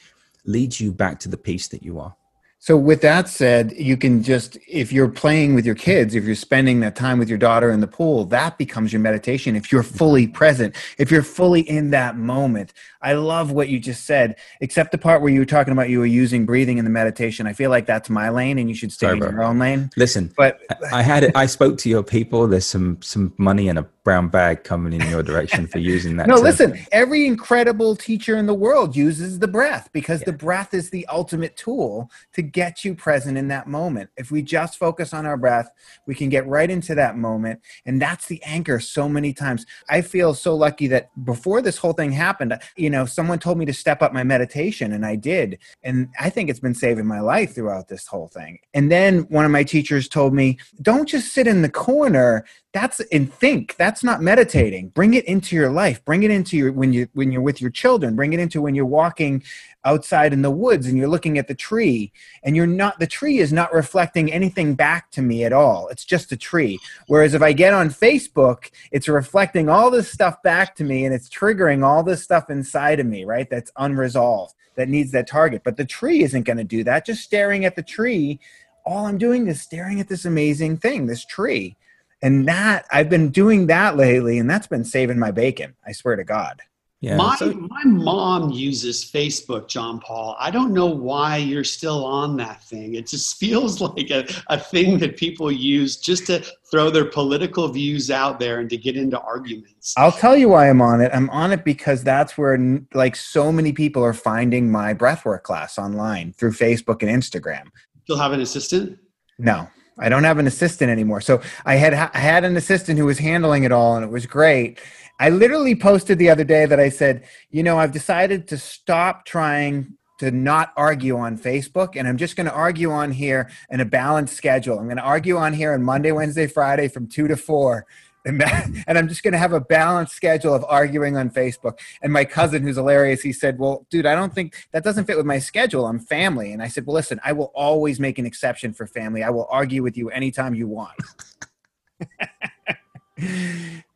leads you back to the peace that you are so with that said, you can just if you're playing with your kids, if you're spending that time with your daughter in the pool, that becomes your meditation if you're mm-hmm. fully present, if you're fully in that moment. I love what you just said, except the part where you were talking about you were using breathing in the meditation. I feel like that's my lane and you should stay Sorry, in bro. your own lane. Listen, but I had it I spoke to your people, there's some some money in a brown bag coming in your direction for using that. no, term. listen, every incredible teacher in the world uses the breath because yeah. the breath is the ultimate tool to get you present in that moment. If we just focus on our breath, we can get right into that moment. And that's the anchor so many times. I feel so lucky that before this whole thing happened, you know, someone told me to step up my meditation and I did. And I think it's been saving my life throughout this whole thing. And then one of my teachers told me, don't just sit in the corner that's and think that's not meditating. Bring it into your life. Bring it into your when you when you're with your children. Bring it into when you're walking outside in the woods and you're looking at the tree. And you're not the tree is not reflecting anything back to me at all. It's just a tree. Whereas if i get on facebook it's reflecting all this stuff back to me and it's triggering all this stuff inside of me right? That's unresolved that needs that target. But the tree isn't going to do that. Just staring at the tree all i'm doing is staring at this amazing thing this tree and that I've been doing that lately, and that's been saving my bacon. I swear to God. Yeah. my, so- my mom uses Facebook, John Paul. I don't know why you're still on that thing. It just <laughs> feels like a, a thing that people use just to throw their political views out there and to get into arguments. I'll tell you why I'm on it. I'm on it because that's where like so many people are finding my breathwork class online through Facebook and Instagram. Still have an assistant? No, I don't have an assistant anymore. So I had I had an assistant who was handling it all, and it was great. I literally posted the other day that I said, you know, I've decided to stop trying to not argue on Facebook, and I'm just going to argue on here in a balanced schedule. I'm going to argue on here on Monday, Wednesday, Friday from two to four. And, <laughs> and I'm just going to have a balanced schedule of arguing on Facebook. And my cousin, who's hilarious, he said, Well, dude, I don't think that doesn't fit with my schedule. I'm family. And I said, Well, listen, I will always make an exception for family. I will argue with you anytime you want. <laughs>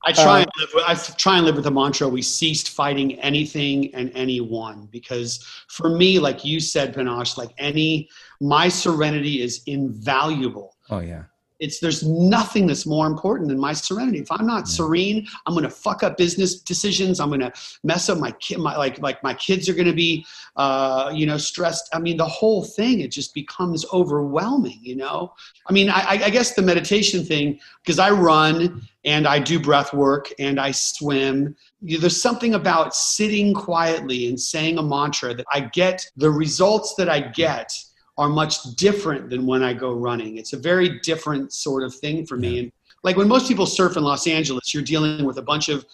I try Uh, and live with, I try and live with the mantra we ceased fighting anything and anyone because for me like you said Panache like any my serenity is invaluable oh yeah. It's there's nothing that's more important than my serenity. If i'm not serene i'm going to fuck up business decisions. I'm going to mess up my kid my like like my kids are going to be uh, you know stressed. I mean the whole thing it just becomes overwhelming you know? I mean i, I guess the meditation thing because i run and i do breath work and i swim. You- there's something about sitting quietly and saying a mantra that i get the results that i get are much different than when I go running. It's a very different sort of thing for me. And like when most people surf in Los Angeles, you're dealing with a bunch of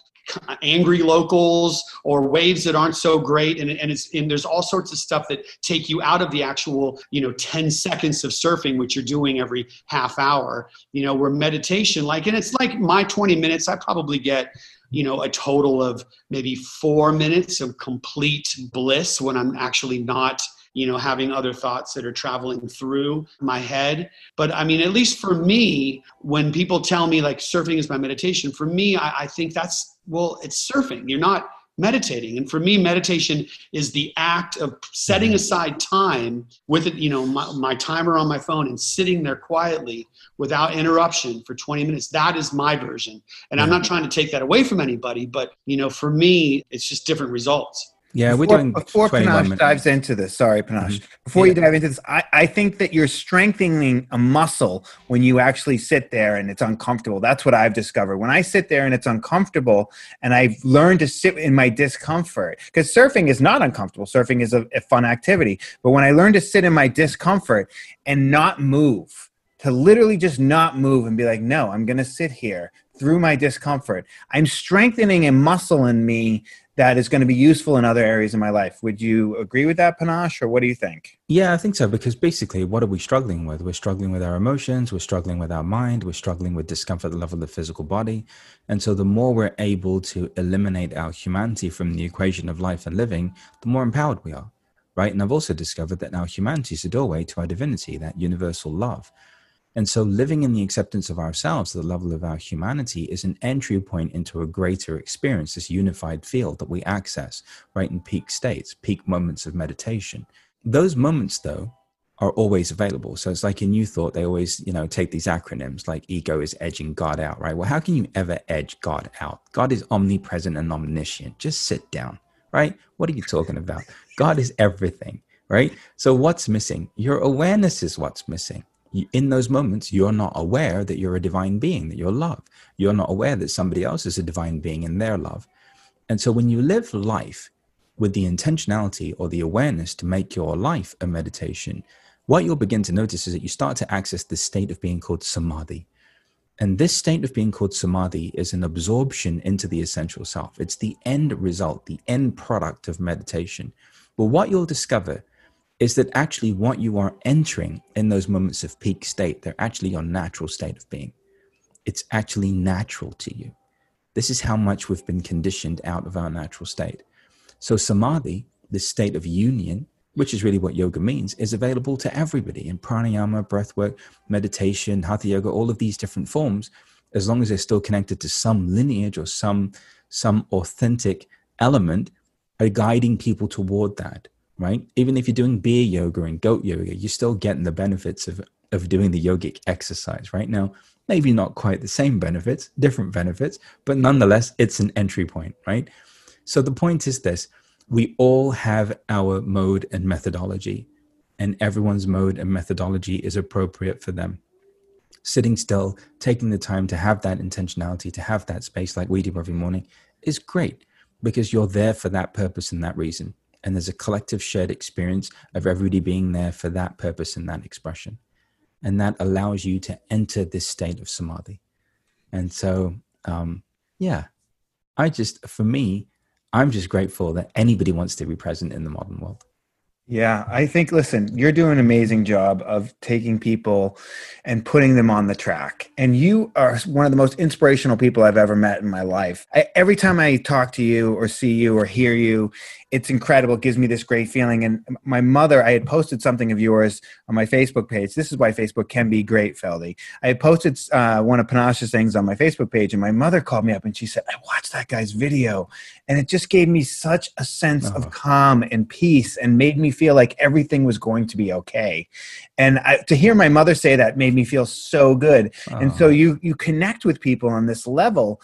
angry locals or waves that aren't so great and, and it's and there's all sorts of stuff that take you out of the actual you know 10 seconds of surfing which you're doing every half hour you know where meditation like and it's like my 20 minutes i probably get you know a total of maybe four minutes of complete bliss when i'm actually not you know having other thoughts that are traveling through my head. But i mean at least for me when people tell me like surfing is my meditation for me i, I think that's well it's surfing. You're not meditating. And for me meditation is the act of setting aside time with it you know my, my timer on my phone and sitting there quietly without interruption for 20 minutes. That is my version. And i'm not trying to take that away from anybody but you know for me it's just different results Yeah, we're before, doing before 21 Panache minutes. dives into this, sorry, Panache. Mm-hmm. Before you dive into this, I, I think that you're strengthening a muscle when you actually sit there and it's uncomfortable. That's what I've discovered. When I sit there and it's uncomfortable, and I've learned to sit in my discomfort, because surfing is not uncomfortable. Surfing is a, a fun activity. But when I learn to sit in my discomfort and not move, to literally just not move and be like, no, I'm going to sit here through my discomfort. I'm strengthening a muscle in me that is going to be useful in other areas of my life. Would you agree with that, Panache, or what do you think? Yeah, I think so. Because basically, what are we struggling with? We're struggling with our emotions, we're struggling with our mind, we're struggling with discomfort at the level of the physical body. And so, the more we're able to eliminate our humanity from the equation of life and living, the more empowered we are, right? And I've also discovered that our humanity is a doorway to our divinity, that universal love. And so, living in the acceptance of ourselves the level of our humanity is an entry point into a greater experience, this unified field that we access right in peak states, peak moments of meditation. Those moments, though, are always available. So it's like in New Thought, they always, you know, take these acronyms like ego is edging God out, right? Well, how can you ever edge God out? God is omnipresent and omniscient. Just sit down, right? What are you talking about? God is everything, right? So what's missing? Your awareness is what's missing. In those moments, you're not aware that you're a divine being, that you're love. You're not aware that somebody else is a divine being in their love. And so when you live life with the intentionality or the awareness to make your life a meditation, what you'll begin to notice is that you start to access this state of being called samadhi. And this state of being called samadhi is an absorption into the essential self. It's the end result, the end product of meditation. But what you'll discover is that actually what you are entering in those moments of peak state, they're actually your natural state of being. It's actually natural to you. This is how much we've been conditioned out of our natural state. So, samadhi, this state of union, which is really what yoga means, is available to everybody in pranayama, breathwork, meditation, hatha yoga, all of these different forms, as long as they're still connected to some lineage or some some authentic element, are guiding people toward that, right? Even if you're doing beer yoga and goat yoga, you're still getting the benefits of of doing the yogic exercise right now. Maybe not quite the same benefits, different benefits, but nonetheless, it's an entry point, right? So the point is this we all have our mode and methodology, and everyone's mode and methodology is appropriate for them. Sitting still, taking the time to have that intentionality, to have that space like we do every morning is great because you're there for that purpose and that reason. And there's a collective shared experience of everybody being there for that purpose and that expression. And that allows you to enter this state of samadhi. And so, um, yeah, I just, for me, I'm just grateful that anybody wants to be present in the modern world. Yeah, I think, listen, you're doing an amazing job of taking people and putting them on the track. And you are one of the most inspirational people I've ever met in my life. I, every time I talk to you or see you or hear you, it's incredible. It gives me this great feeling. And my mother, I had posted something of yours on my Facebook page. This is why Facebook can be great, Feldy. I had posted uh, one of Panache's things on my Facebook page, and my mother called me up and she said, I watched that guy's video. And it just gave me such a sense Oh. of uh-huh. calm and peace and made me feel like everything was going to be okay. And I, to hear my mother say that made me feel so good. And so Oh. you you connect with people on this level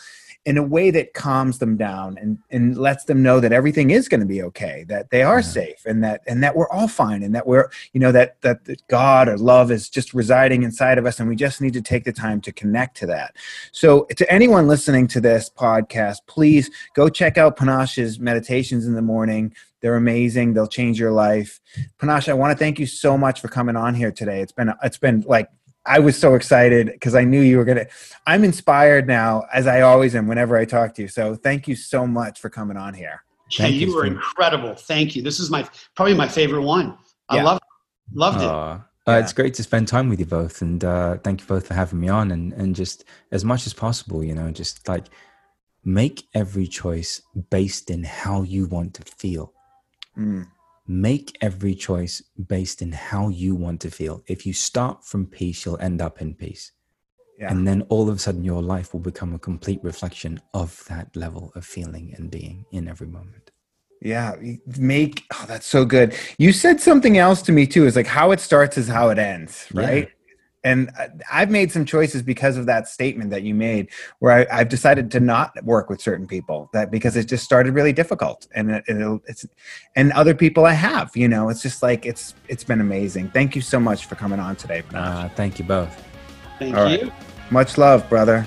in a way that calms them down and, and lets them know that everything is going to be okay that they are Yeah. safe and that and that we're all fine and that we're you know that, that that god or love is just residing inside of us and we just need to take the time to connect to that. So to anyone listening to this podcast please go check out panache's meditations in the morning. They're amazing. They'll change your life. Panache i want to thank you so much for coming on here today. It's been it's been like I was so excited because I knew you were going to. I'm inspired now, as I always am whenever I talk to you. So thank you so much for coming on here. Yeah, Thank you you were for- incredible. Thank you. This is my probably my favorite one. I Yeah. love loved it. Uh, Yeah. It's great to spend time with you both, and uh, thank you both for having me on. And and just as much as possible, you know, just like make every choice based in how you want to feel. Mm, Make every choice based in how you want to feel. If you start from peace, you'll end up in peace, yeah. and then all of a sudden, your life will become a complete reflection of that level of feeling and being in every moment. Yeah, make oh, that's so good. You said something else to me too. Is like how it starts is how it ends, right? And I- I've made some choices because of that statement that you made, where I, I've decided to not work with certain people that because it just started really difficult, and it, it'll, it's and other people I have. You know, it's just like it's it's been amazing. Thank you so much for coming on today. Panache. Uh, thank you both. Thank all right. you. Much love, brother.